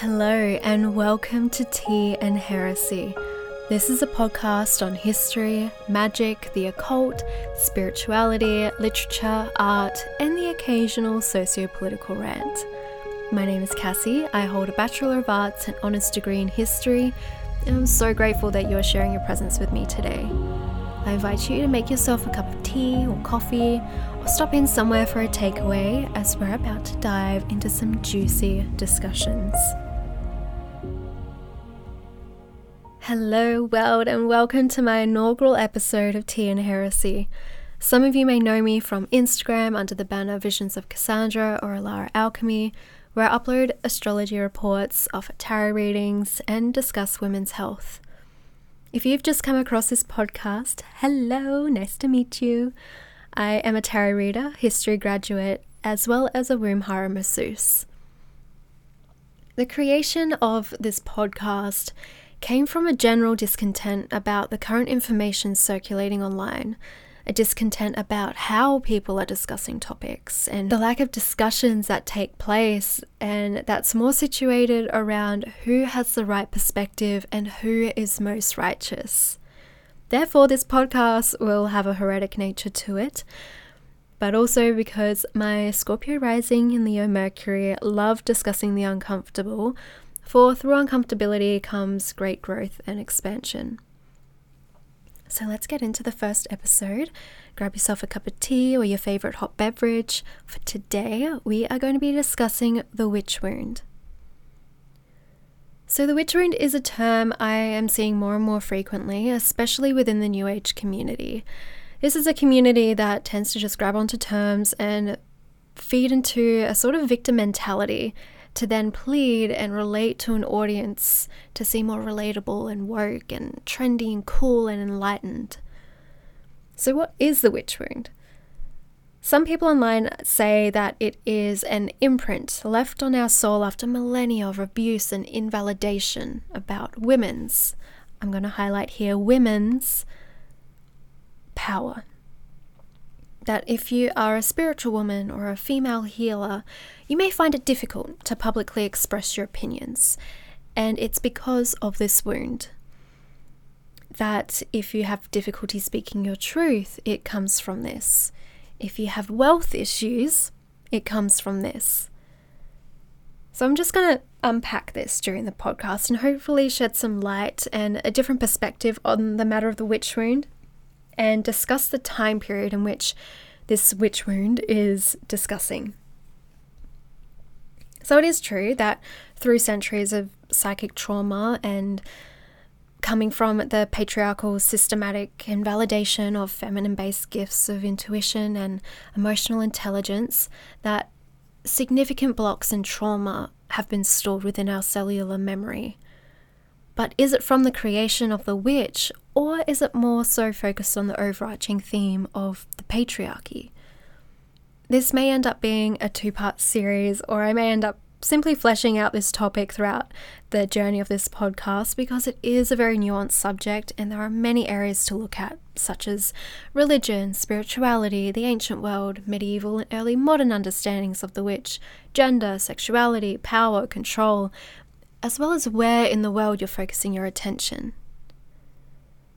Hello, and welcome to Tea and Heresy. This is a podcast on history, magic, the occult, spirituality, literature, art, and the occasional socio political rant. My name is Cassie. I hold a Bachelor of Arts and Honours degree in History, and I'm so grateful that you are sharing your presence with me today. I invite you to make yourself a cup of tea or coffee, or stop in somewhere for a takeaway as we're about to dive into some juicy discussions. Hello, world, and welcome to my inaugural episode of Tea and Heresy. Some of you may know me from Instagram under the banner Visions of Cassandra or Alara Alchemy, where I upload astrology reports, offer tarot readings, and discuss women's health. If you've just come across this podcast, hello, nice to meet you. I am a tarot reader, history graduate, as well as a womb hara masseuse. The creation of this podcast came from a general discontent about the current information circulating online, a discontent about how people are discussing topics, and the lack of discussions that take place, and that's more situated around who has the right perspective and who is most righteous. Therefore, this podcast will have a heretic nature to it, but also because my Scorpio rising in Leo Mercury love discussing the uncomfortable for through uncomfortability comes great growth and expansion. So let's get into the first episode. Grab yourself a cup of tea or your favorite hot beverage. For today, we are going to be discussing the witch wound. So, the witch wound is a term I am seeing more and more frequently, especially within the New Age community. This is a community that tends to just grab onto terms and feed into a sort of victim mentality to then plead and relate to an audience to seem more relatable and woke and trendy and cool and enlightened. So, what is the witch wound? Some people online say that it is an imprint left on our soul after millennia of abuse and invalidation about women's, I'm going to highlight here, women's power that if you are a spiritual woman or a female healer, you may find it difficult to publicly express your opinions. And it's because of this wound. That if you have difficulty speaking your truth, it comes from this. If you have wealth issues, it comes from this. So I'm just going to unpack this during the podcast and hopefully shed some light and a different perspective on the matter of the witch wound and discuss the time period in which this witch wound is discussing. So, it is true that through centuries of psychic trauma and coming from the patriarchal systematic invalidation of feminine based gifts of intuition and emotional intelligence, that significant blocks and trauma have been stored within our cellular memory. But is it from the creation of the witch, or is it more so focused on the overarching theme of the patriarchy? This may end up being a two part series, or I may end up simply fleshing out this topic throughout the journey of this podcast because it is a very nuanced subject and there are many areas to look at, such as religion, spirituality, the ancient world, medieval and early modern understandings of the witch, gender, sexuality, power, control, as well as where in the world you're focusing your attention.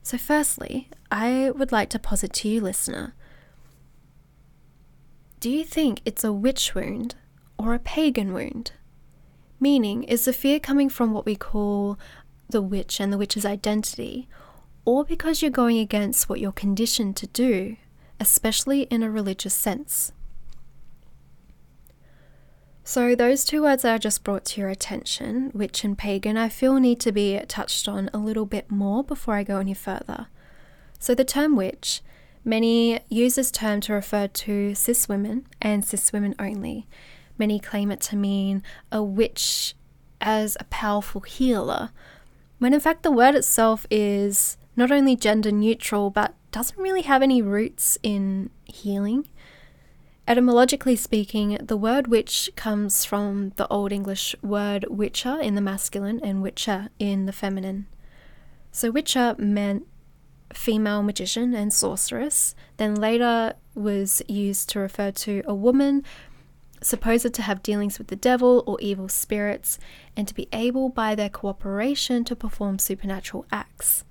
So, firstly, I would like to posit to you, listener do you think it's a witch wound or a pagan wound? Meaning, is the fear coming from what we call the witch and the witch's identity, or because you're going against what you're conditioned to do, especially in a religious sense? So, those two words I just brought to your attention, witch and pagan, I feel need to be touched on a little bit more before I go any further. So, the term witch, many use this term to refer to cis women and cis women only. Many claim it to mean a witch as a powerful healer, when in fact the word itself is not only gender neutral but doesn't really have any roots in healing. Etymologically speaking, the word witch comes from the Old English word wicca in the masculine and wicce in the feminine. So, wicce meant female magician and sorceress, then later was used to refer to a woman supposed to have dealings with the devil or evil spirits, and to be able by their cooperation to perform supernatural acts.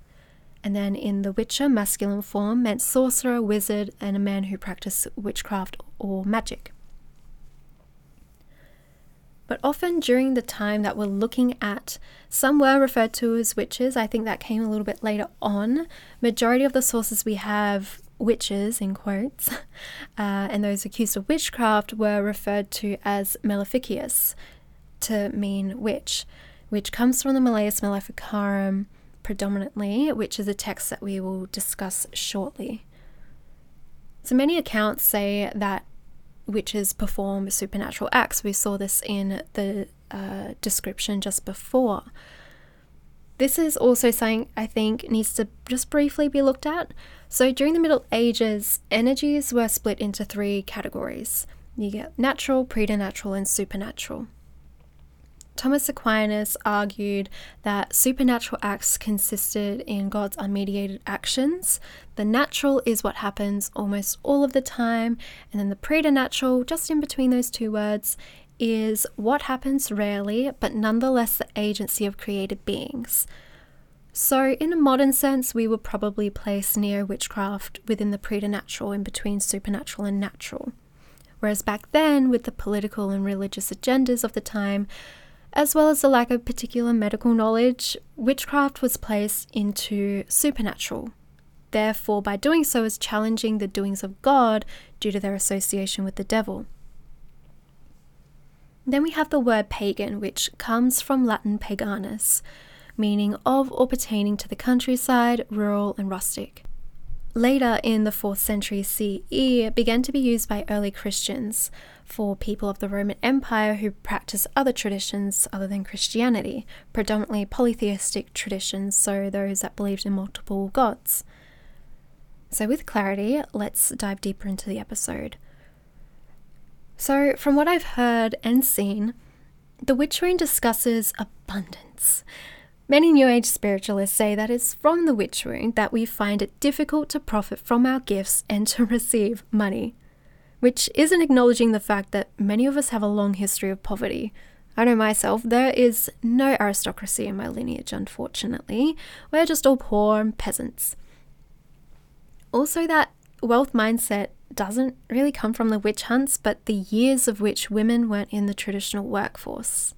And then in the Wicca, masculine form meant sorcerer, wizard, and a man who practiced witchcraft or magic. But often during the time that we're looking at, some were referred to as witches. I think that came a little bit later on. Majority of the sources we have witches in quotes, uh, and those accused of witchcraft were referred to as maleficius, to mean witch, which comes from the Malleus Maleficarum predominantly, which is a text that we will discuss shortly. So many accounts say that witches perform supernatural acts. We saw this in the uh, description just before. This is also something I think needs to just briefly be looked at. So, during the Middle Ages, energies were split into three categories you get natural, preternatural, and supernatural. Thomas Aquinas argued that supernatural acts consisted in God's unmediated actions. The natural is what happens almost all of the time, and then the preternatural, just in between those two words, is what happens rarely, but nonetheless the agency of created beings. So, in a modern sense, we would probably place neo witchcraft within the preternatural in between supernatural and natural. Whereas back then, with the political and religious agendas of the time, as well as the lack of particular medical knowledge, witchcraft was placed into supernatural. Therefore, by doing so, is challenging the doings of God due to their association with the devil. Then we have the word pagan, which comes from Latin paganus, meaning of or pertaining to the countryside, rural, and rustic. Later in the 4th century CE, it began to be used by early Christians, for people of the Roman Empire who practice other traditions other than Christianity, predominantly polytheistic traditions, so those that believed in multiple gods. So, with clarity, let's dive deeper into the episode. So, from what I've heard and seen, the Witch Wound discusses abundance. Many New Age spiritualists say that it's from the Witch Wound that we find it difficult to profit from our gifts and to receive money which isn't acknowledging the fact that many of us have a long history of poverty. I know myself, there is no aristocracy in my lineage, unfortunately. We're just all poor peasants. Also, that wealth mindset doesn't really come from the witch hunts, but the years of which women weren't in the traditional workforce.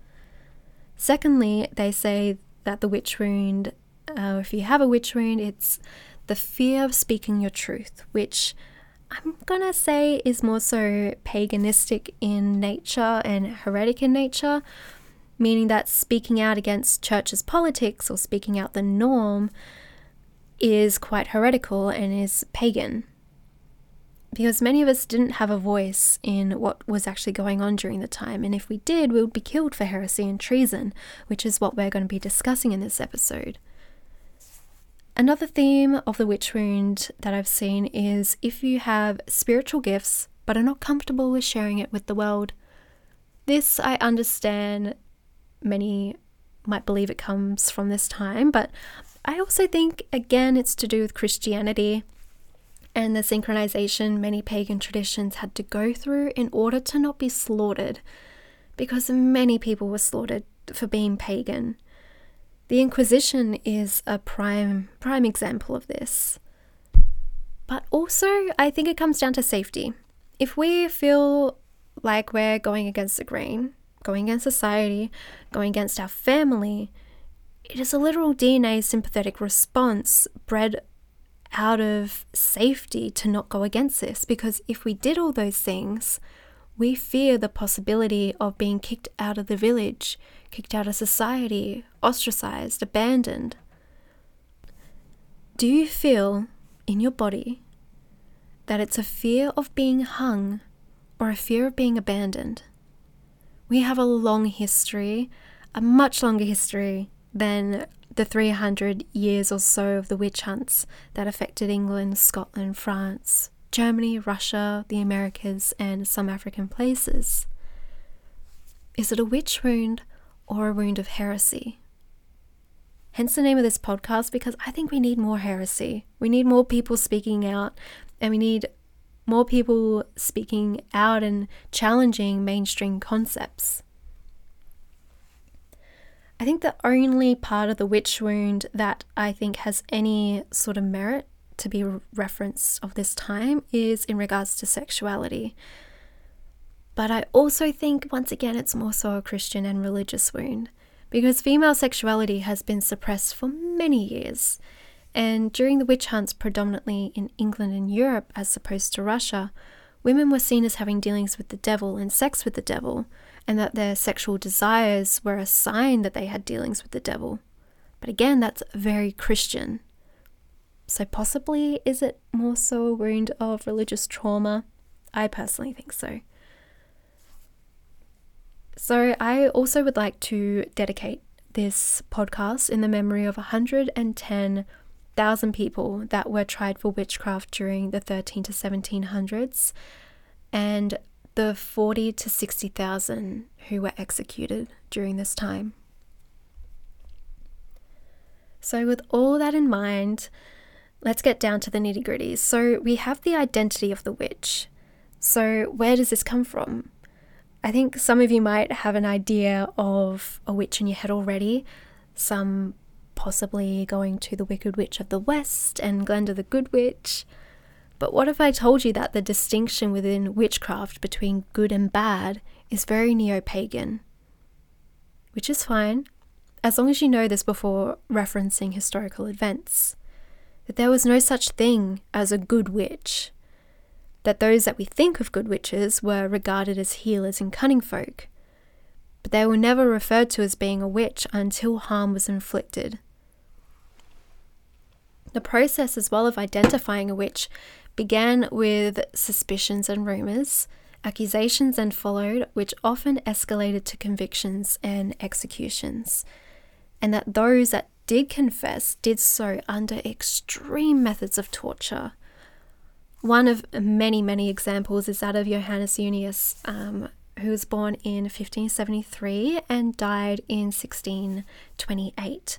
Secondly, they say that the witch wound, uh, if you have a witch wound, it's the fear of speaking your truth, which I'm gonna say is more so paganistic in nature and heretic in nature, meaning that speaking out against church's politics or speaking out the norm is quite heretical and is pagan. Because many of us didn't have a voice in what was actually going on during the time, and if we did, we would be killed for heresy and treason, which is what we're going to be discussing in this episode. Another theme of the witch wound that I've seen is if you have spiritual gifts but are not comfortable with sharing it with the world. This I understand many might believe it comes from this time, but I also think again it's to do with Christianity and the syncretization many pagan traditions had to go through in order to not be slaughtered, because many people were slaughtered for being pagan. The Inquisition is a prime prime example of this. But also, I think it comes down to safety. If we feel like we're going against the grain, going against society, going against our family, it is a literal DNA sympathetic response bred out of safety to not go against this. Because if we did all those things, we fear the possibility of being kicked out of the village, kicked out of society, ostracized, abandoned. Do you feel in your body that it's a fear of being hung or a fear of being abandoned? We have a long history, a much longer history than the 300 years or so of the witch hunts that affected England, Scotland, France, Germany, Russia, the Americas, and some African places. Is it a witch wound or a wound of heresy? Hence the name of this podcast because I think we need more heresy. We need more people speaking out and we need more people speaking out and challenging mainstream concepts. I think the only part of the witch wound that I think has any sort of merit to be referenced of this time is in regards to sexuality. But I also think, once again, it's more so a Christian and religious wound because female sexuality has been suppressed for many years. And during the witch hunts, predominantly in England and Europe, as opposed to Russia, women were seen as having dealings with the devil and sex with the devil, and that their sexual desires were a sign that they had dealings with the devil. But again, that's very Christian. So, possibly, is it more so a wound of religious trauma? I personally think so. So, I also would like to dedicate this podcast in the memory of 110,000 people that were tried for witchcraft during the 13 to 1700s and the 40 to 60,000 who were executed during this time. So, with all that in mind, let's get down to the nitty gritty. So, we have the identity of the witch. So, where does this come from? I think some of you might have an idea of a witch in your head already. Some possibly going to the Wicked Witch of the West and Glinda the Good Witch. But what if I told you that the distinction within witchcraft between good and bad is very neo pagan? Which is fine, as long as you know this before referencing historical events that there was no such thing as a good witch, that those that we think of good witches were regarded as healers and cunning folk, but they were never referred to as being a witch until harm was inflicted. The process, as well, of identifying a witch began with suspicions and rumours, accusations then followed, which often escalated to convictions and executions, and that those that did confess did so under extreme methods of torture. One of many, many examples is that of Johannes Junius, um, who was born in 1573 and died in 1628,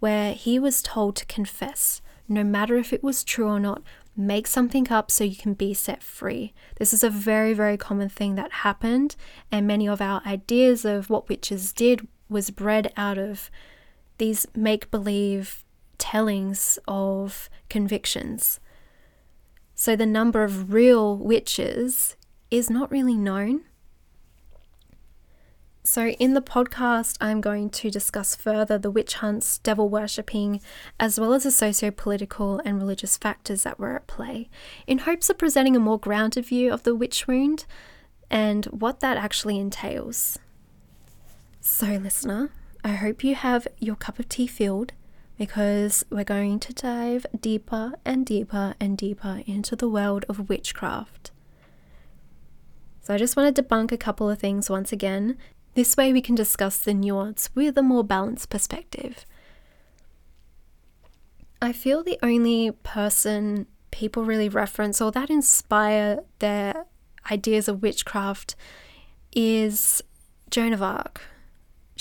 where he was told to confess, no matter if it was true or not, make something up so you can be set free. This is a very, very common thing that happened, and many of our ideas of what witches did was bred out of these make believe tellings of convictions. So the number of real witches is not really known. So, in the podcast, I'm going to discuss further the witch hunts, devil worshipping, as well as the socio political and religious factors that were at play, in hopes of presenting a more grounded view of the witch wound and what that actually entails. So, listener, I hope you have your cup of tea filled because we're going to dive deeper and deeper and deeper into the world of witchcraft. So, I just want to debunk a couple of things once again. This way, we can discuss the nuance with a more balanced perspective. I feel the only person people really reference or that inspire their ideas of witchcraft is Joan of Arc.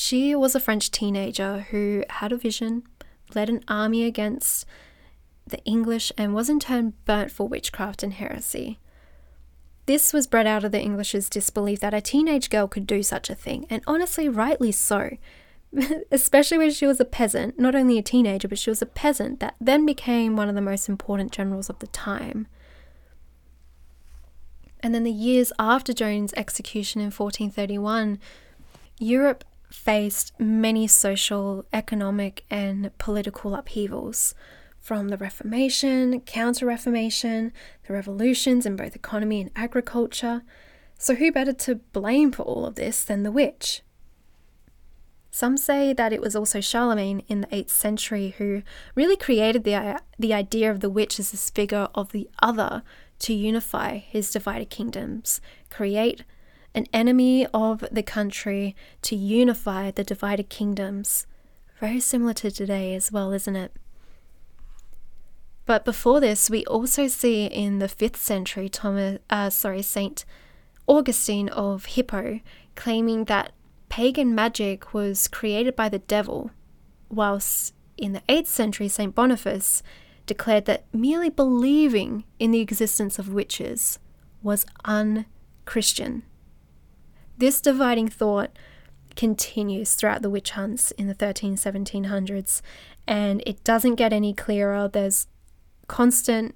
She was a French teenager who had a vision, led an army against the English, and was in turn burnt for witchcraft and heresy. This was bred out of the English's disbelief that a teenage girl could do such a thing, and honestly, rightly so. Especially when she was a peasant, not only a teenager, but she was a peasant that then became one of the most important generals of the time. And then the years after Joan's execution in 1431, Europe faced many social, economic, and political upheavals from the Reformation, Counter Reformation, the revolutions in both economy and agriculture. So, who better to blame for all of this than the witch? Some say that it was also Charlemagne in the 8th century who really created the, the idea of the witch as this figure of the other to unify his divided kingdoms, create an enemy of the country to unify the divided kingdoms. Very similar to today as well, isn't it? But before this, we also see in the 5th century Thomas, uh, sorry, Saint Augustine of Hippo claiming that pagan magic was created by the devil, whilst in the 8th century Saint Boniface declared that merely believing in the existence of witches was unchristian. This dividing thought continues throughout the witch hunts in the 13 1700s and it doesn't get any clearer there's constant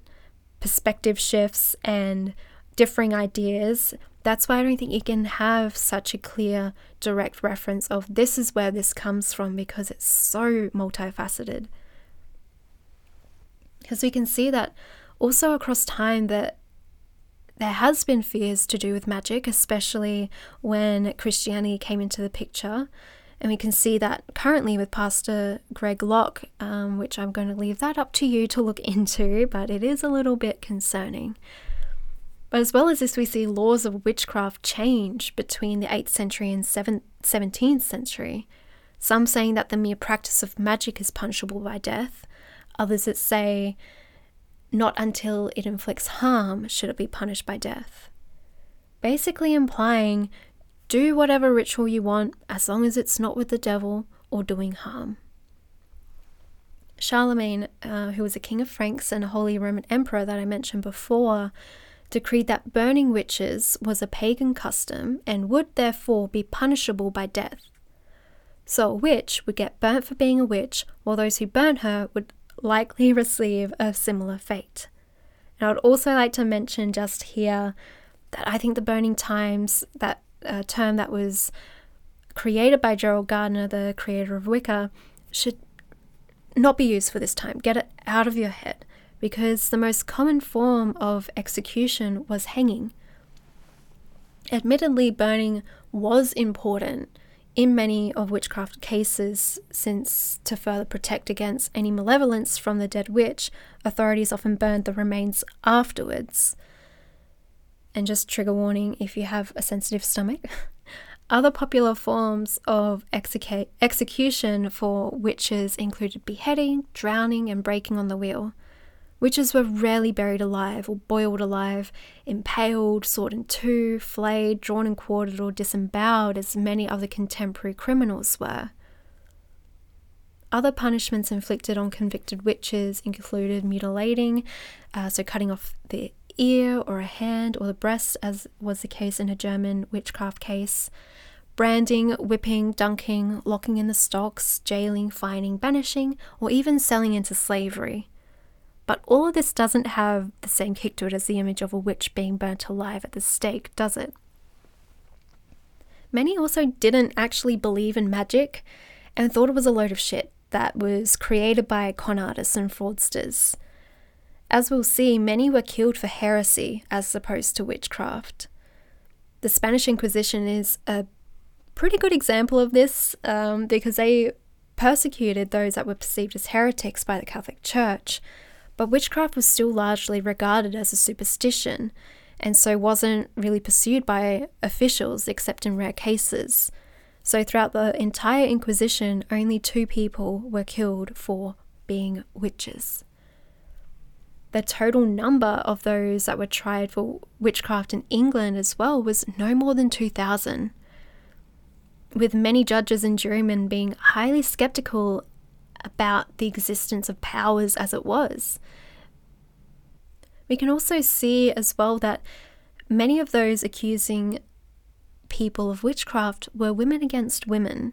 perspective shifts and differing ideas that's why I don't think you can have such a clear, direct reference of this is where this comes from because it's so multifaceted. Because we can see that also across time that there has been fears to do with magic, especially when Christianity came into the picture. And we can see that currently with Pastor Greg Locke, um, which I'm going to leave that up to you to look into, but it is a little bit concerning. But as well as this, we see laws of witchcraft change between the 8th century and 17th century. Some saying that the mere practice of magic is punishable by death, others that say not until it inflicts harm should it be punished by death. Basically implying do whatever ritual you want as long as it's not with the devil or doing harm. Charlemagne, uh, who was a king of Franks and a Holy Roman Emperor that I mentioned before, decreed that burning witches was a pagan custom and would therefore be punishable by death. So a witch would get burnt for being a witch, while those who burnt her would likely receive a similar fate. And I would also like to mention just here that I think the burning times, that uh, term that was created by Gerald Gardner, the creator of Wicca, should not be used for this time. Get it out of your head because the most common form of execution was hanging. Admittedly, burning was important in many of witchcraft cases, since to further protect against any malevolence from the dead witch, authorities often burned the remains afterwards. And just trigger warning if you have a sensitive stomach. Other popular forms of execa- execution for witches included beheading, drowning, and breaking on the wheel. Witches were rarely buried alive or boiled alive, impaled, sawed in two, flayed, drawn and quartered, or disemboweled as many other contemporary criminals were. Other punishments inflicted on convicted witches included mutilating, uh, so cutting off the ear or a hand or the breast, as was the case in a German witchcraft case, branding, whipping, dunking, locking in the stocks, jailing, fining, banishing, or even selling into slavery. But all of this doesn't have the same kick to it as the image of a witch being burnt alive at the stake, does it? Many also didn't actually believe in magic and thought it was a load of shit that was created by con artists and fraudsters. As we'll see, many were killed for heresy as opposed to witchcraft. The Spanish Inquisition is a pretty good example of this um, because they persecuted those that were perceived as heretics by the Catholic Church but witchcraft was still largely regarded as a superstition, and so wasn't really pursued by officials except in rare cases. So, throughout the entire Inquisition, only two people were killed for being witches. The total number of those that were tried for witchcraft in England as well was no more than 2,000, with many judges and jurymen being highly skeptical about the existence of powers as it was. We can also see as well that many of those accusing people of witchcraft were women against women.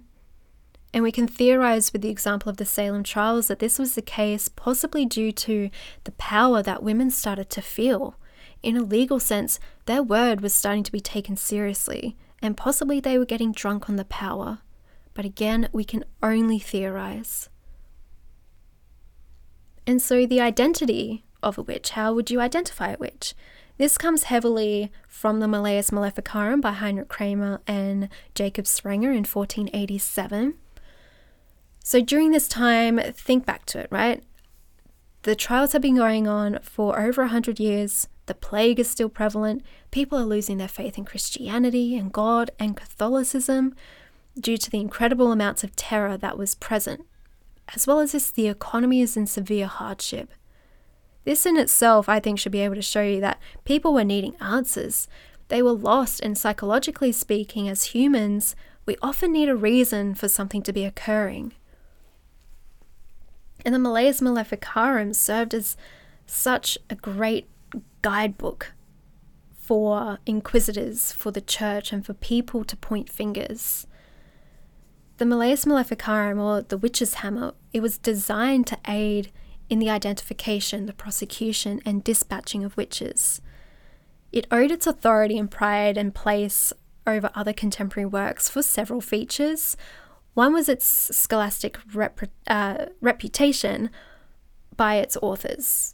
And we can theorize with the example of the Salem trials that this was the case possibly due to the power that women started to feel. In a legal sense, their word was starting to be taken seriously, and possibly they were getting drunk on the power. But again, we can only theorize. And so the identity of a witch, how would you identify a witch? This comes heavily from the Malleus Maleficarum by Heinrich Kramer and Jacob Sprenger in 1487. So during this time, think back to it, right? The trials have been going on for over 100 years. The plague is still prevalent. People are losing their faith in Christianity and God and Catholicism due to the incredible amounts of terror that was present as well as this, the economy is in severe hardship. This in itself, I think, should be able to show you that people were needing answers. They were lost, and psychologically speaking, as humans, we often need a reason for something to be occurring. And the Malleus Maleficarum served as such a great guidebook for inquisitors, for the church, and for people to point fingers. The Malleus Maleficarum, or the witch's hammer, it was designed to aid in the identification, the prosecution, and dispatching of witches. It owed its authority and pride and place over other contemporary works for several features. One was its scholastic rep- uh, reputation by its authors.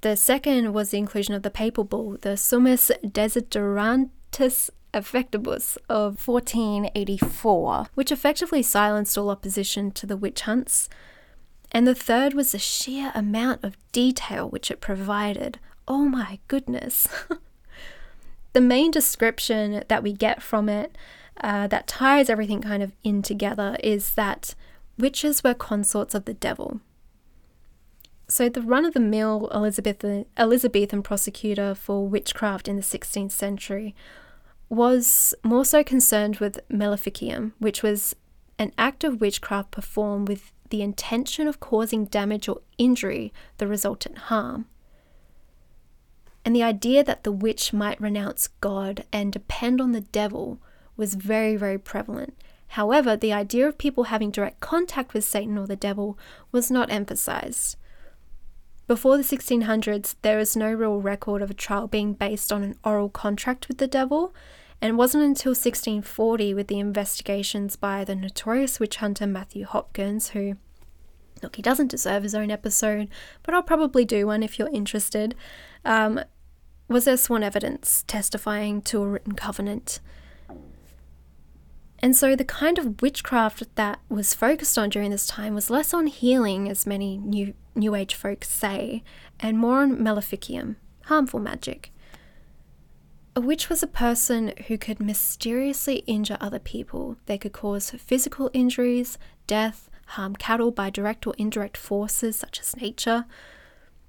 The second was the inclusion of the papal bull, the Summis Desiderantes Affectibus of 1484, which effectively silenced all opposition to the witch hunts. And the third was the sheer amount of detail which it provided. Oh my goodness. the main description that we get from it uh, that ties everything kind of in together is that witches were consorts of the devil. So, the run of the mill Elizabethan, Elizabethan prosecutor for witchcraft in the 16th century was more so concerned with maleficium, which was an act of witchcraft performed with the intention of causing damage or injury, the resultant harm. And the idea that the witch might renounce God and depend on the devil was very, very prevalent. However, the idea of people having direct contact with Satan or the devil was not emphasized. Before the 1600s, there is no real record of a trial being based on an oral contract with the devil, and it wasn't until 1640 with the investigations by the notorious witch hunter Matthew Hopkins, who, look, he doesn't deserve his own episode, but I'll probably do one if you're interested, um, was there sworn evidence testifying to a written covenant. And so the kind of witchcraft that was focused on during this time was less on healing, as many new New Age folks say, and more on maleficium, harmful magic. A witch was a person who could mysteriously injure other people. They could cause physical injuries, death, harm cattle by direct or indirect forces such as nature.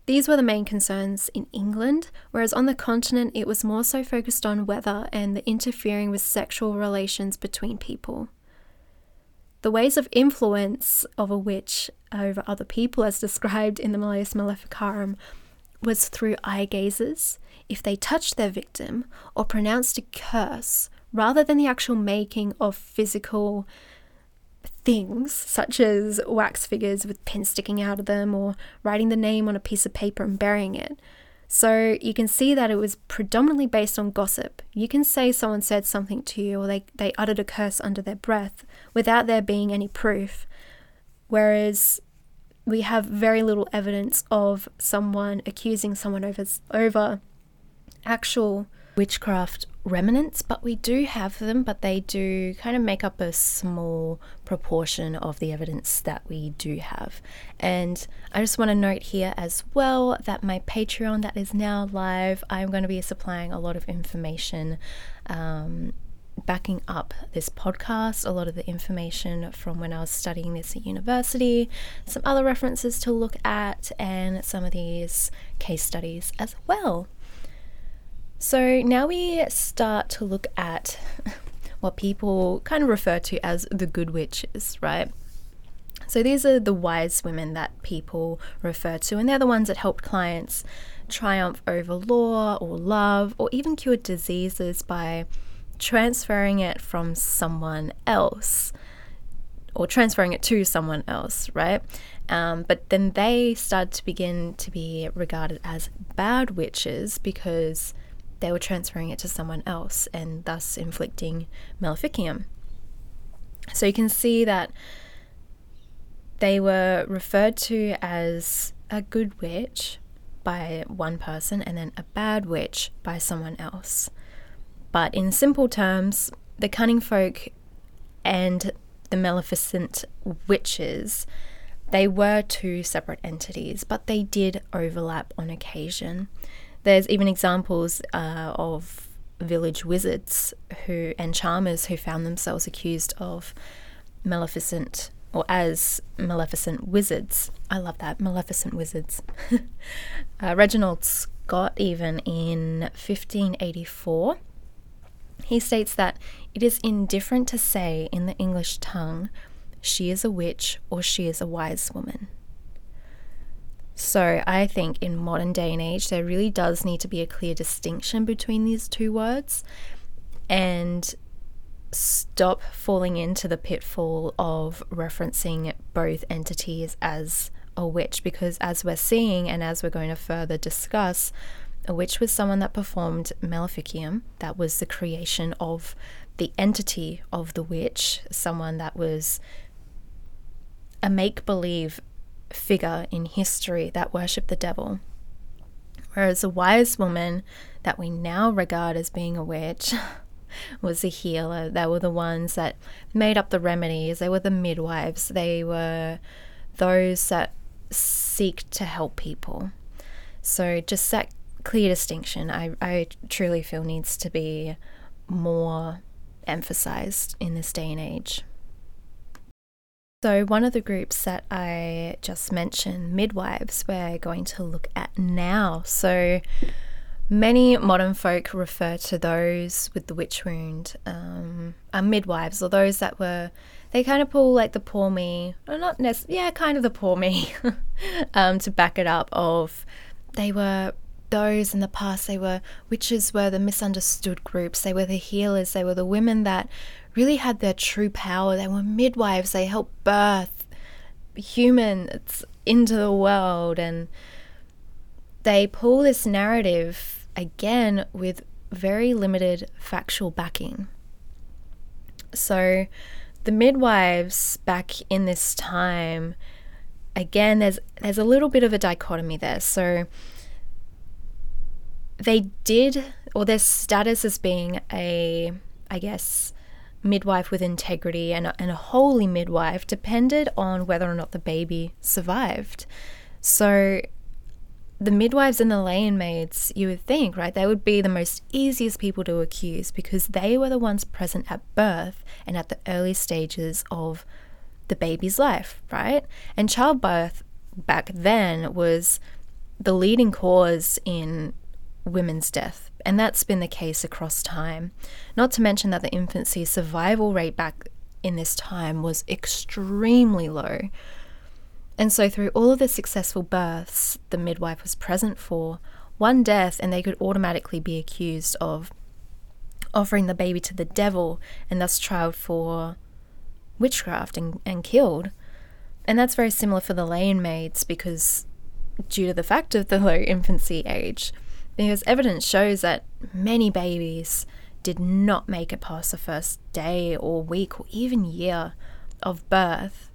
These were the main concerns in England, whereas on the continent it was more so focused on weather and the interfering with sexual relations between people. The ways of influence of a witch over other people, as described in the Malleus Maleficarum, was through eye gazes, if they touched their victim or pronounced a curse, rather than the actual making of physical things, such as wax figures with pins sticking out of them or writing the name on a piece of paper and burying it. So you can see that it was predominantly based on gossip. You can say someone said something to you or they, they uttered a curse under their breath without there being any proof. Whereas we have very little evidence of someone accusing someone over, over actual witchcraft remnants, but we do have them, but they do kind of make up a small proportion of the evidence that we do have. And I just want to note here as well that my Patreon that is now live, I'm going to be supplying a lot of information. Um, backing up this podcast, a lot of the information from when I was studying this at university, some other references to look at, and some of these case studies as well. So now we start to look at what people kind of refer to as the good witches, right? So these are the wise women that people refer to, and they're the ones that helped clients triumph over law or love or even cure diseases by transferring it from someone else or transferring it to someone else, right? Um, but then they start to begin to be regarded as bad witches because they were transferring it to someone else and thus inflicting maleficium. So you can see that they were referred to as a good witch by one person and then a bad witch by someone else. But in simple terms, the cunning folk and the maleficent witches, they were two separate entities, but they did overlap on occasion. There's even examples uh, of village wizards who and charmers who found themselves accused of maleficent or as maleficent wizards. I love that, maleficent wizards. uh, Reginald Scot, even in 1584, he states that it is indifferent to say in the English tongue, she is a witch or she is a wise woman. So I think in modern day and age, there really does need to be a clear distinction between these two words and stop falling into the pitfall of referencing both entities as a witch because as we're seeing and as we're going to further discuss a witch was someone that performed maleficium that was the creation of the entity of the witch someone that was a make believe figure in history that worshipped the devil whereas a wise woman that we now regard as being a witch was a healer. They were the ones that made up the remedies. They were the midwives. They were those that seek to help people. So just that clear distinction, I, I truly feel needs to be more emphasized in this day and age. So, one of the groups that I just mentioned, midwives, we're going to look at now. So, Many modern folk refer to those with the witch wound um, are midwives, or those that were, they kind of pull like the poor me, or not necessarily, yeah, kind of the poor me, um, to back it up. Of they were those in the past, they were witches, were the misunderstood groups, they were the healers, they were the women that really had their true power. They were midwives, they helped birth humans into the world, and they pull this narrative again with very limited factual backing. So, the midwives back in this time, again, there's there's a little bit of a dichotomy there. So, they did, or their status as being a, I guess, midwife with integrity and a, and a holy midwife depended on whether or not the baby survived. So, the midwives and the laying maids, you would think, right, they would be the most easiest people to accuse because they were the ones present at birth and at the early stages of the baby's life, right? And childbirth back then was the leading cause in women's death, and that's been the case across time. Not to mention that the infancy survival rate back in this time was extremely low. And so, through all of the successful births the midwife was present for, one death and they could automatically be accused of offering the baby to the devil and thus trialed for witchcraft and, and killed. And that's very similar for the laying maids because, due to the fact of the low infancy age, because evidence shows that many babies did not make it past the first day or week or even year of birth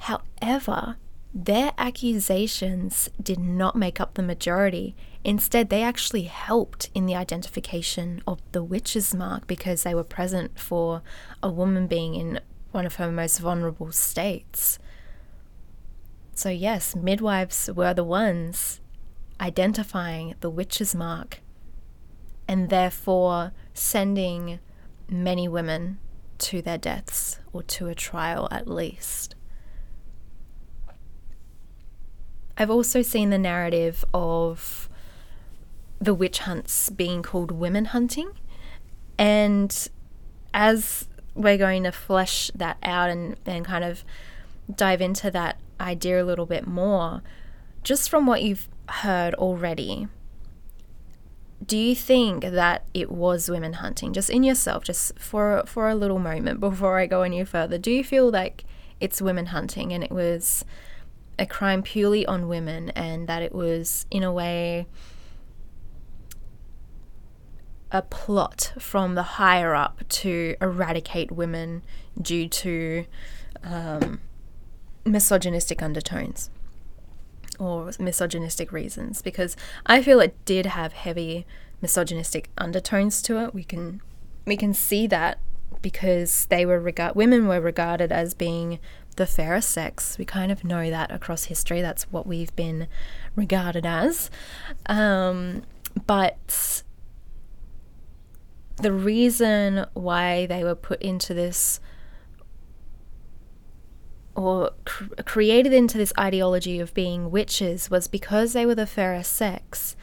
However, their accusations did not make up the majority. Instead, they actually helped in the identification of the witch's mark because they were present for a woman being in one of her most vulnerable states. So, yes, midwives were the ones identifying the witch's mark and therefore sending many women to their deaths or to a trial at least. I've also seen the narrative of the witch hunts being called women hunting. And as we're going to flesh that out and, and kind of dive into that idea a little bit more, just from what you've heard already, do you think that it was women hunting? Just in yourself just for for a little moment before I go any further. Do you feel like it's women hunting and it was a crime purely on women and that it was, in a way, a plot from the higher up to eradicate women due to um, misogynistic undertones or misogynistic reasons because I feel it did have heavy misogynistic undertones to it. We can we can see that because they were regard women were regarded as being the fairer sex. We kind of know that across history. That's what we've been regarded as. Um, but the reason why they were put into this or cr- created into this ideology of being witches was because they were the fairer sex.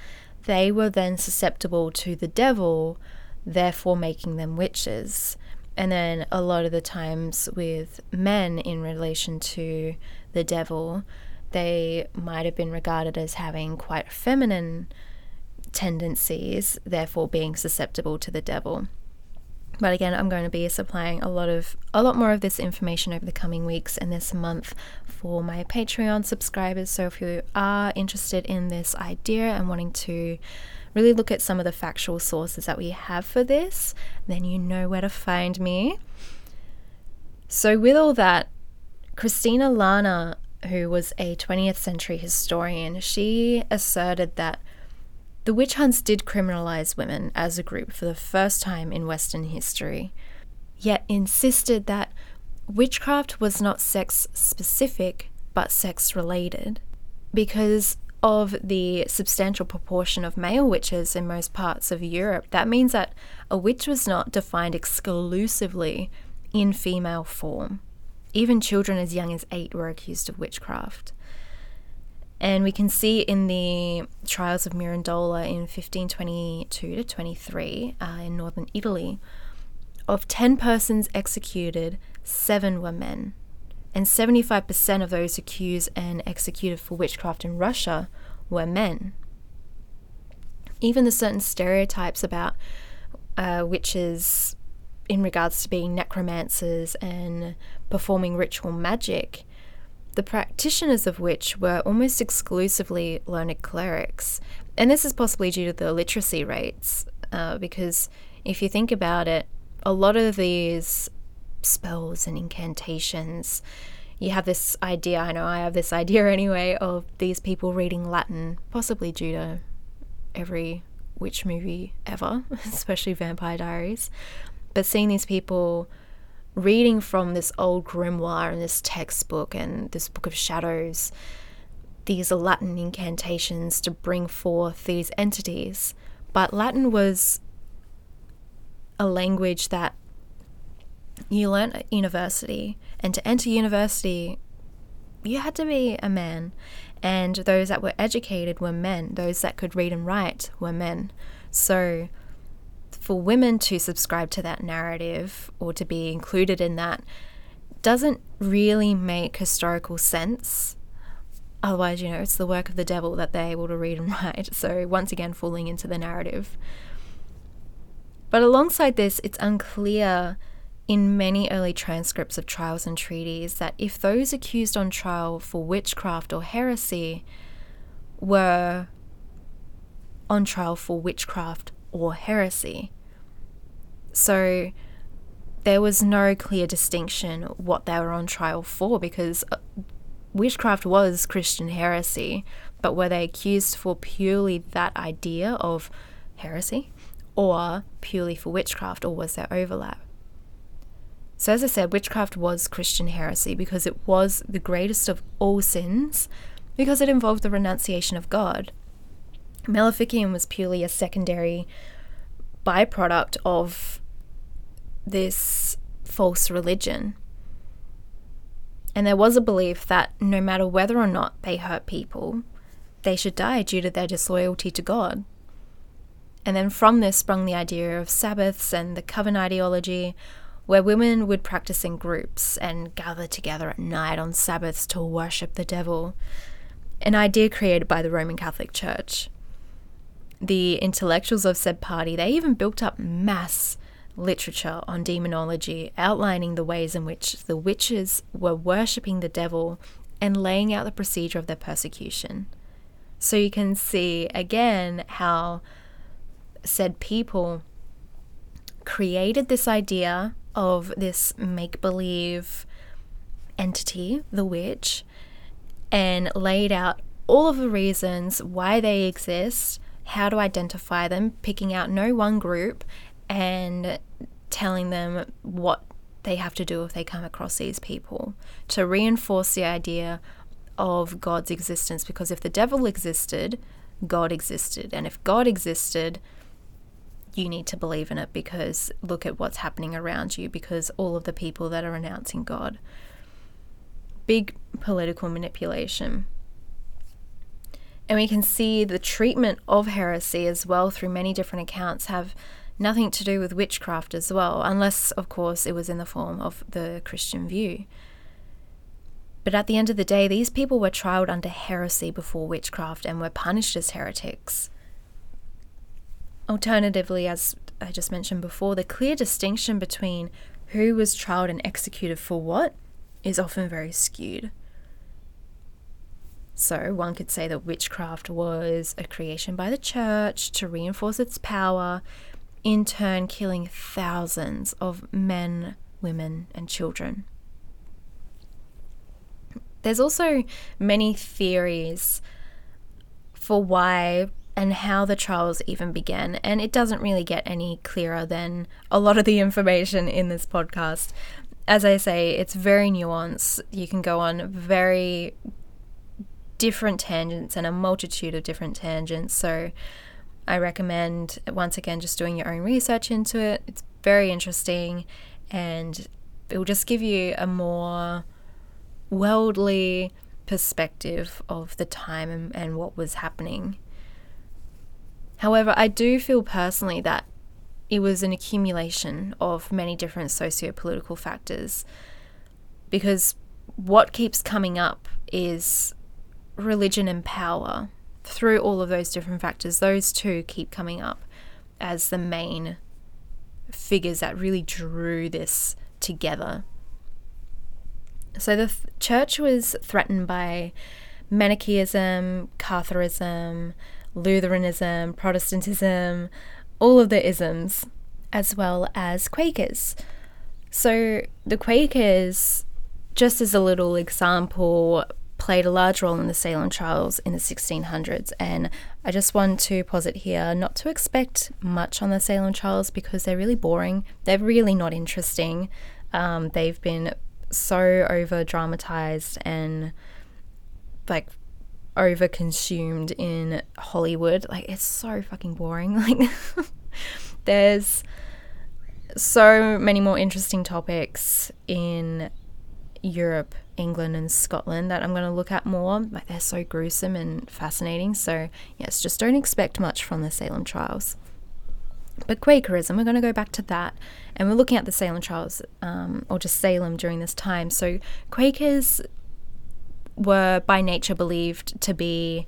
They were then susceptible to the devil, therefore making them witches. And then a lot of the times with men in relation to the devil, they might have been regarded as having quite feminine tendencies, therefore being susceptible to the devil. But again, I'm going to be supplying a lot of a lot more of this information over the coming weeks and this month for my Patreon subscribers. So if you are interested in this idea and wanting to really look at some of the factual sources that we have for this, then you know where to find me. So with all that, Christina Larner, who was a 20th century historian, she asserted that the witch hunts did criminalize women as a group for the first time in Western history, yet insisted that witchcraft was not sex specific but sex related because of the substantial proportion of male witches in most parts of Europe. That means that a witch was not defined exclusively in female form. Even children as young as eight were accused of witchcraft. And we can see in the trials of Mirandola in 1522 to 23 uh, in northern Italy, of 10 persons executed, seven were men. And 75% of those accused and executed for witchcraft in Russia were men. Even the certain stereotypes about uh, witches in regards to being necromancers and performing ritual magic the practitioners of which were almost exclusively learned clerics. And this is possibly due to the literacy rates, uh, because if you think about it, a lot of these spells and incantations, you have this idea, I know I have this idea anyway, of these people reading Latin, possibly due to every witch movie ever, especially Vampire Diaries. But seeing these people reading from this old grimoire and this textbook and this book of shadows, these are Latin incantations to bring forth these entities. But Latin was a language that you learnt at university, and to enter university, you had to be a man, and those that were educated were men, those that could read and write were men. So, for women to subscribe to that narrative or to be included in that doesn't really make historical sense. Otherwise, you know, it's the work of the devil that they're able to read and write. So, once again, falling into the narrative. But alongside this, it's unclear in many early transcripts of trials and treaties that if those accused on trial for witchcraft or heresy were on trial for witchcraft or heresy, so there was no clear distinction what they were on trial for because uh, witchcraft was Christian heresy, but were they accused for purely that idea of heresy or purely for witchcraft, or was there overlap? So, as I said, witchcraft was Christian heresy because it was the greatest of all sins because it involved the renunciation of God. Maleficium was purely a secondary byproduct of this false religion. And there was a belief that no matter whether or not they hurt people, they should die due to their disloyalty to God. And then from this sprung the idea of Sabbaths and the coven ideology, where women would practice in groups and gather together at night on Sabbaths to worship the devil, an idea created by the Roman Catholic Church. The intellectuals of said party, they even built up mass literature on demonology, outlining the ways in which the witches were worshipping the devil and laying out the procedure of their persecution. So you can see again how said people created this idea of this make believe entity, the witch, and laid out all of the reasons why they exist, how to identify them, picking out no one group and telling them what they have to do if they come across these people to reinforce the idea of God's existence. Because if the devil existed, God existed. And if God existed, you need to believe in it because look at what's happening around you because all of the people that are announcing God. Big political manipulation. And we can see the treatment of heresy as well through many different accounts have nothing to do with witchcraft as well, unless, of course, it was in the form of the Christian view. But at the end of the day, these people were trialed under heresy before witchcraft and were punished as heretics. Alternatively, as I just mentioned before, the clear distinction between who was trialed and executed for what is often very skewed. So, one could say that witchcraft was a creation by the church to reinforce its power, in turn, killing thousands of men, women, and children. There's also many theories for why and how the trials even began, and it doesn't really get any clearer than a lot of the information in this podcast. As I say, it's very nuanced. You can go on very different tangents and a multitude of different tangents. So I recommend, once again, just doing your own research into it. It's very interesting and it will just give you a more worldly perspective of the time and, and what was happening. However, I do feel personally that it was an accumulation of many different socio political factors because what keeps coming up is religion and power through all of those different factors. Those two keep coming up as the main figures that really drew this together. So the th- church was threatened by Manichaeism, Catharism, Lutheranism, Protestantism, all of the isms, as well as Quakers. So the Quakers, just as a little example, played a large role in the Salem trials in the 1600s. And I just want to posit here not to expect much on the Salem trials because they're really boring. They're really not interesting. Um, they've been so over dramatized and like over consumed in Hollywood. Like it's so fucking boring. Like there's so many more interesting topics in Europe, England, and Scotland that I'm going to look at more. Like they're so gruesome and fascinating. So, yes, just don't expect much from the Salem trials. But Quakerism, we're going to go back to that. And we're looking at the Salem trials, um, or just Salem during this time. So, Quakers were by nature believed to be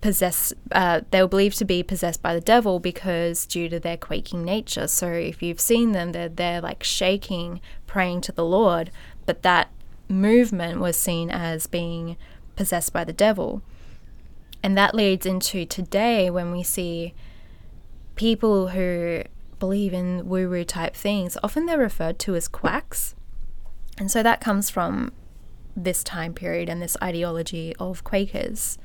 possessed uh, they were believed to be possessed by the devil because due to their quaking nature so if you've seen them they're, they're like shaking praying to the lord but that movement was seen as being possessed by the devil. And that leads into today when we see people who believe in woo woo type things. Often they're referred to as quacks. And so that comes from this time period and this ideology of Quakers.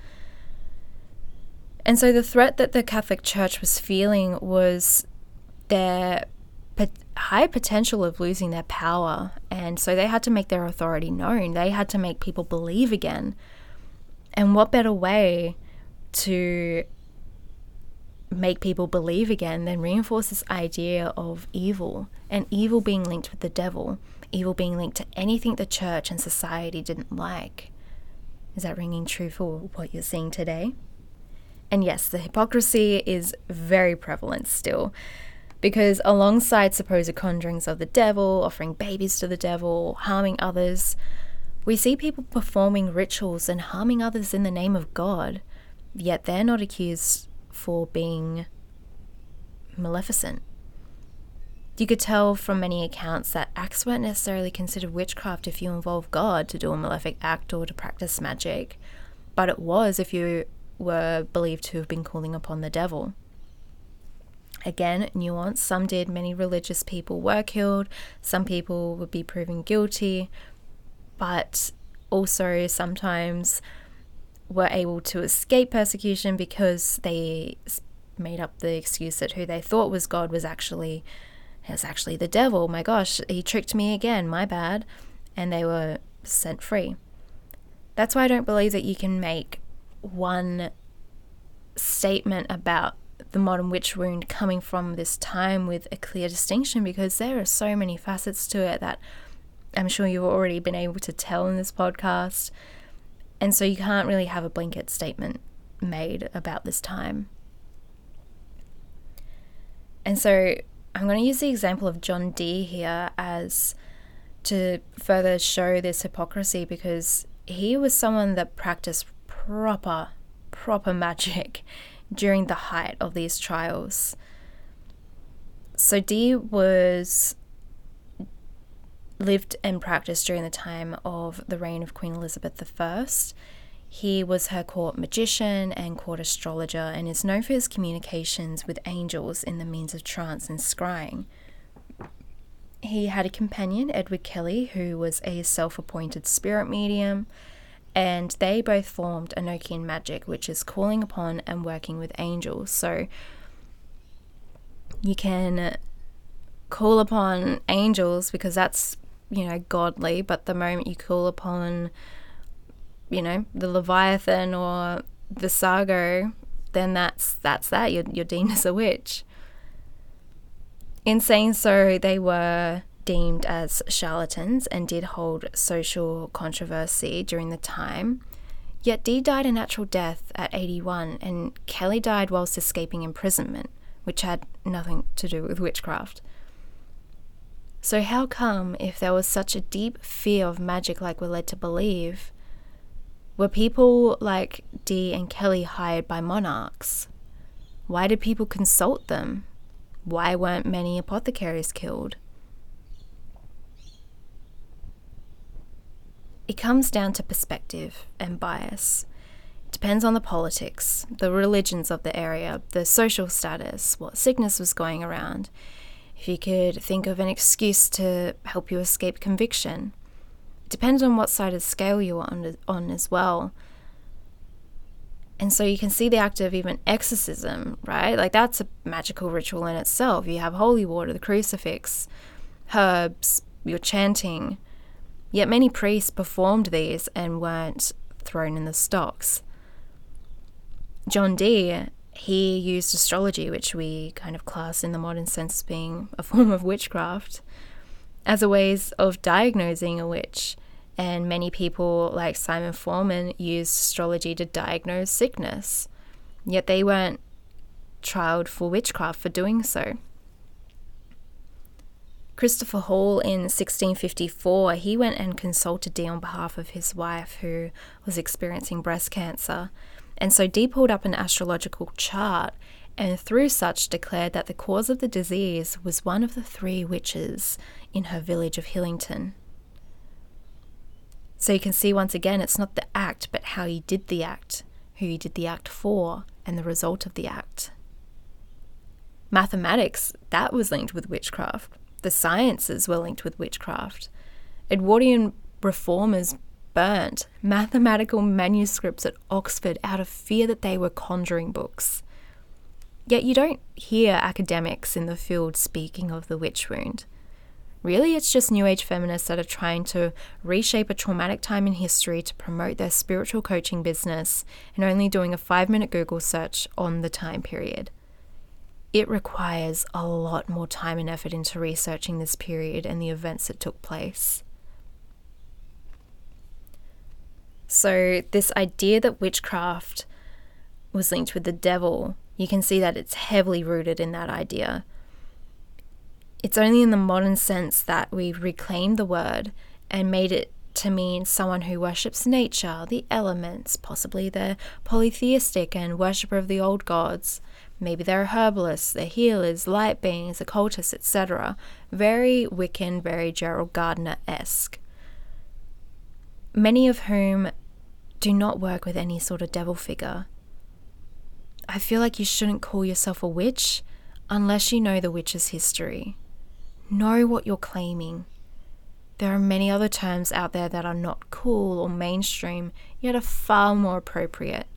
And so the threat that the Catholic Church was feeling was their high potential of losing their power. And so they had to make their authority known. They had to make people believe again. And what better way to make people believe again than reinforce this idea of evil and evil being linked with the devil? evil being linked to anything the church and society didn't like. Is that ringing true for what you're seeing today? And yes, the hypocrisy is very prevalent still, because alongside supposed conjurings of the devil, offering babies to the devil, harming others, we see people performing rituals and harming others in the name of God, yet they're not accused for being maleficent. You could tell from many accounts that acts weren't necessarily considered witchcraft if you involve God to do a malefic act or to practice magic, but it was if you were believed to have been calling upon the devil. Again, nuance. Some did, many religious people were killed, some people would be proven guilty, but also sometimes were able to escape persecution because they made up the excuse that who they thought was God was actually it's actually the devil. My gosh, he tricked me again. My bad. And they were sent free. That's why I don't believe that you can make one statement about the modern witch wound coming from this time with a clear distinction because there are so many facets to it that I'm sure you've already been able to tell in this podcast. And so you can't really have a blanket statement made about this time. And so I'm going to use the example of John Dee here as to further show this hypocrisy because he was someone that practiced proper, proper magic during the height of these trials. So Dee was lived and practiced during the time of the reign of Queen Elizabeth I. He was her court magician and court astrologer and is known for his communications with angels in the means of trance and scrying. He had a companion, Edward Kelley, who was a self appointed spirit medium, and they both formed Enochian magic, which is calling upon and working with angels. So you can call upon angels because that's, you know, godly, but the moment you call upon, you know, the Leviathan or the Sargo, then that's that's that. You're, you're deemed as a witch. In saying so, they were deemed as charlatans and did hold social controversy during the time. Yet Dee died a natural death at 81, and Kelley died whilst escaping imprisonment, which had nothing to do with witchcraft. So, how come, if there was such a deep fear of magic like we're led to believe, were people like Dee and Kelley hired by monarchs? Why did people consult them? Why weren't many apothecaries killed? It comes down to perspective and bias. It depends on the politics, the religions of the area, the social status, what sickness was going around. If you could think of an excuse to help you escape conviction. It depends on what side of the scale you're on, on as well. And so you can see the act of even exorcism, right? Like that's a magical ritual in itself. You have holy water, the crucifix, herbs, you're chanting. Yet many priests performed these and weren't thrown in the stocks. John Dee, he used astrology, which we kind of class in the modern sense as being a form of witchcraft, as a ways of diagnosing a witch and many people, like Simon Forman, used astrology to diagnose sickness. Yet they weren't trialed for witchcraft for doing so. Christopher Hall in 1654, he went and consulted Dee on behalf of his wife who was experiencing breast cancer. And so Dee pulled up an astrological chart and through such declared that the cause of the disease was one of the three witches in her village of Hillington. So you can see once again, it's not the act, but how you did the act, who you did the act for, and the result of the act. Mathematics, that was linked with witchcraft. The sciences were linked with witchcraft. Edwardian reformers burnt mathematical manuscripts at Oxford out of fear that they were conjuring books. Yet you don't hear academics in the field speaking of the witch wound. Really, it's just New Age feminists that are trying to reshape a traumatic time in history to promote their spiritual coaching business and only doing a five minute Google search on the time period. It requires a lot more time and effort into researching this period and the events that took place. So, this idea that witchcraft was linked with the devil, you can see that it's heavily rooted in that idea. It's only in the modern sense that we've reclaimed the word and made it to mean someone who worships nature, the elements, possibly they're polytheistic and worshipper of the old gods. Maybe they're herbalists, they're healers, light beings, occultists, etc. Very Wiccan, very Gerald Gardner esque. Many of whom do not work with any sort of devil figure. I feel like you shouldn't call yourself a witch unless you know the witch's history. Know what you're claiming. There are many other terms out there that are not cool or mainstream, yet are far more appropriate.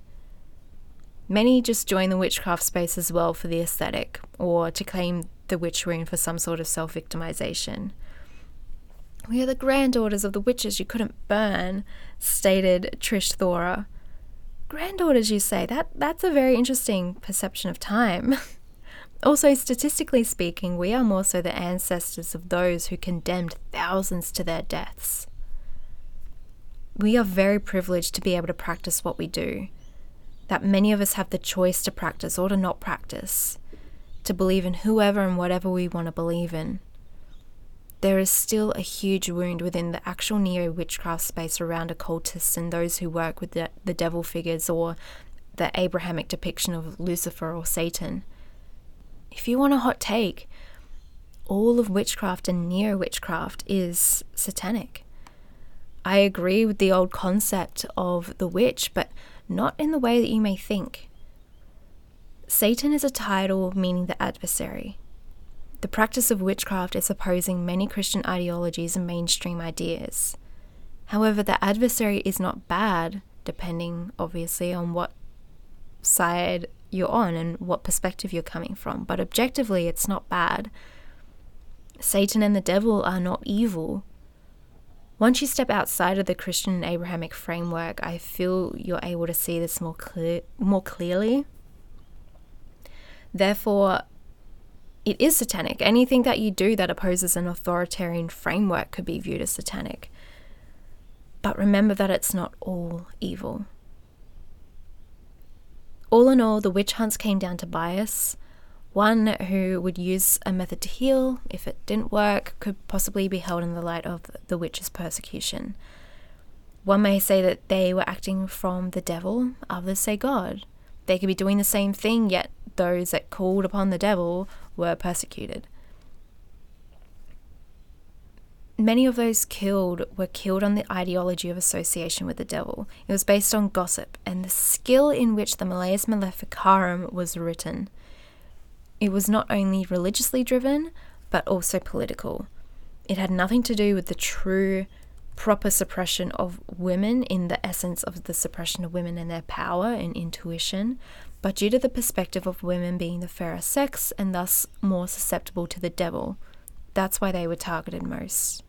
Many just join the witchcraft space as well for the aesthetic, or to claim the witch wound for some sort of self victimization. We are the granddaughters of the witches you couldn't burn, stated Tish Thawer. Granddaughters, you say? That that's a very interesting perception of time. Also, statistically speaking, we are more so the ancestors of those who condemned thousands to their deaths. We are very privileged to be able to practice what we do, that many of us have the choice to practice or to not practice, to believe in whoever and whatever we want to believe in. there is still a huge wound within the actual neo witchcraft space around occultists and those who work with the, the devil figures or the Abrahamic depiction of Lucifer or Satan. If you want a hot take, all of witchcraft and neo witchcraft is satanic. I agree with the old concept of the witch, but not in the way that you may think. Satan is a title meaning the adversary. The practice of witchcraft is opposing many Christian ideologies and mainstream ideas. However, the adversary is not bad, depending obviously on what side you're on and what perspective you're coming from. But objectively, it's not bad. Satan and the devil are not evil. Once you step outside of the Christian and Abrahamic framework, I feel you're able to see this more clear, more clearly. Therefore, it is satanic. Anything that you do that opposes an authoritarian framework could be viewed as satanic. But remember that it's not all evil. All in all, the witch hunts came down to bias. One who would use a method to heal, if it didn't work, could possibly be held in the light of the witch's persecution. One may say that they were acting from the devil, others say God. They could be doing the same thing, yet those that called upon the devil were persecuted. Many of those killed were killed on the ideology of association with the devil. It was based on gossip and the skill in which the Malleus Maleficarum was written. It was not only religiously driven, but also political. It had nothing to do with the true, proper suppression of women in the essence of the suppression of women and their power and intuition, but due to the perspective of women being the fairer sex and thus more susceptible to the devil. That's why they were targeted most.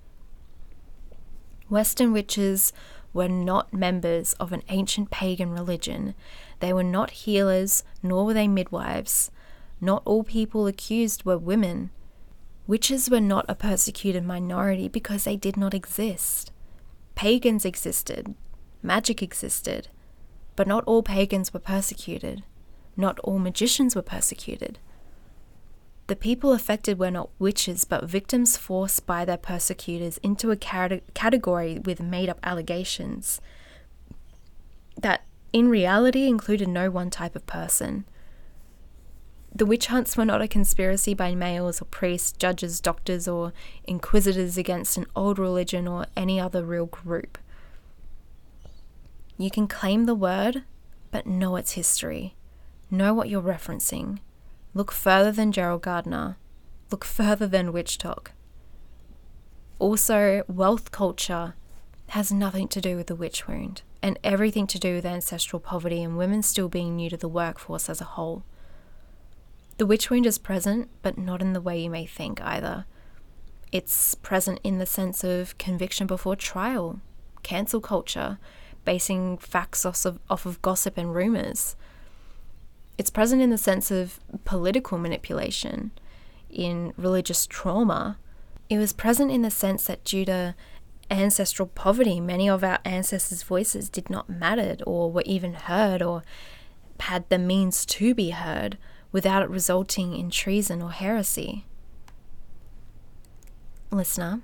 Western witches were not members of an ancient pagan religion. They were not healers, nor were they midwives. Not all people accused were women. Witches were not a persecuted minority because they did not exist. Pagans existed, magic existed, but not all pagans were persecuted. Not all magicians were persecuted. The people affected were not witches, but victims forced by their persecutors into a category with made up allegations that in reality included no one type of person. The witch hunts were not a conspiracy by males or priests, judges, doctors, or inquisitors against an old religion or any other real group. You can claim the word, but know its history. Know what you're referencing. Look further than Gerald Gardner. Look further than WitchTok. Also, wealth culture has nothing to do with the witch wound and everything to do with ancestral poverty and women still being new to the workforce as a whole. The witch wound is present, but not in the way you may think either. It's present in the sense of conviction before trial, cancel culture, basing facts off of, off of gossip and rumours, it's present in the sense of political manipulation, in religious trauma. It was present in the sense that due to ancestral poverty, many of our ancestors' voices did not matter or were even heard or had the means to be heard without it resulting in treason or heresy. Listener,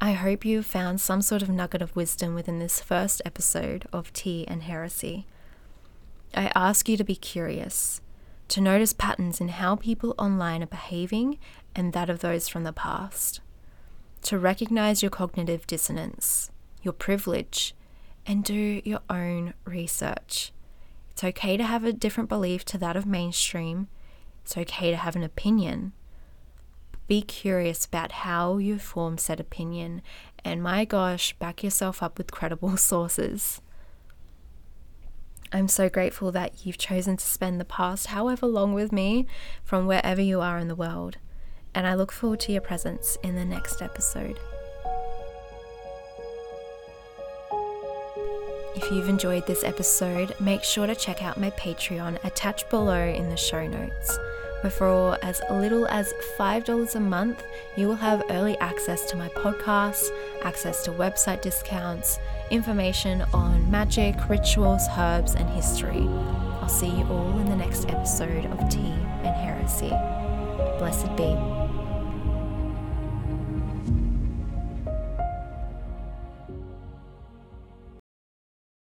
I hope you have found some sort of nugget of wisdom within this first episode of Tea and Heresy. I ask you to be curious, to notice patterns in how people online are behaving and that of those from the past, to recognize your cognitive dissonance, your privilege, and do your own research. It's okay to have a different belief to that of mainstream. It's okay to have an opinion. Be curious about how you form said opinion, and my gosh, back yourself up with credible sources. I'm so grateful that you've chosen to spend the past however long with me from wherever you are in the world, and I look forward to your presence in the next episode. If you've enjoyed this episode, make sure to check out my Patreon attached below in the show notes where for as little as $5 a month, you will have early access to my podcasts, access to website discounts, information on magic, rituals, herbs, and history. I'll see you all in the next episode of Tea and Heresy. Blessed be.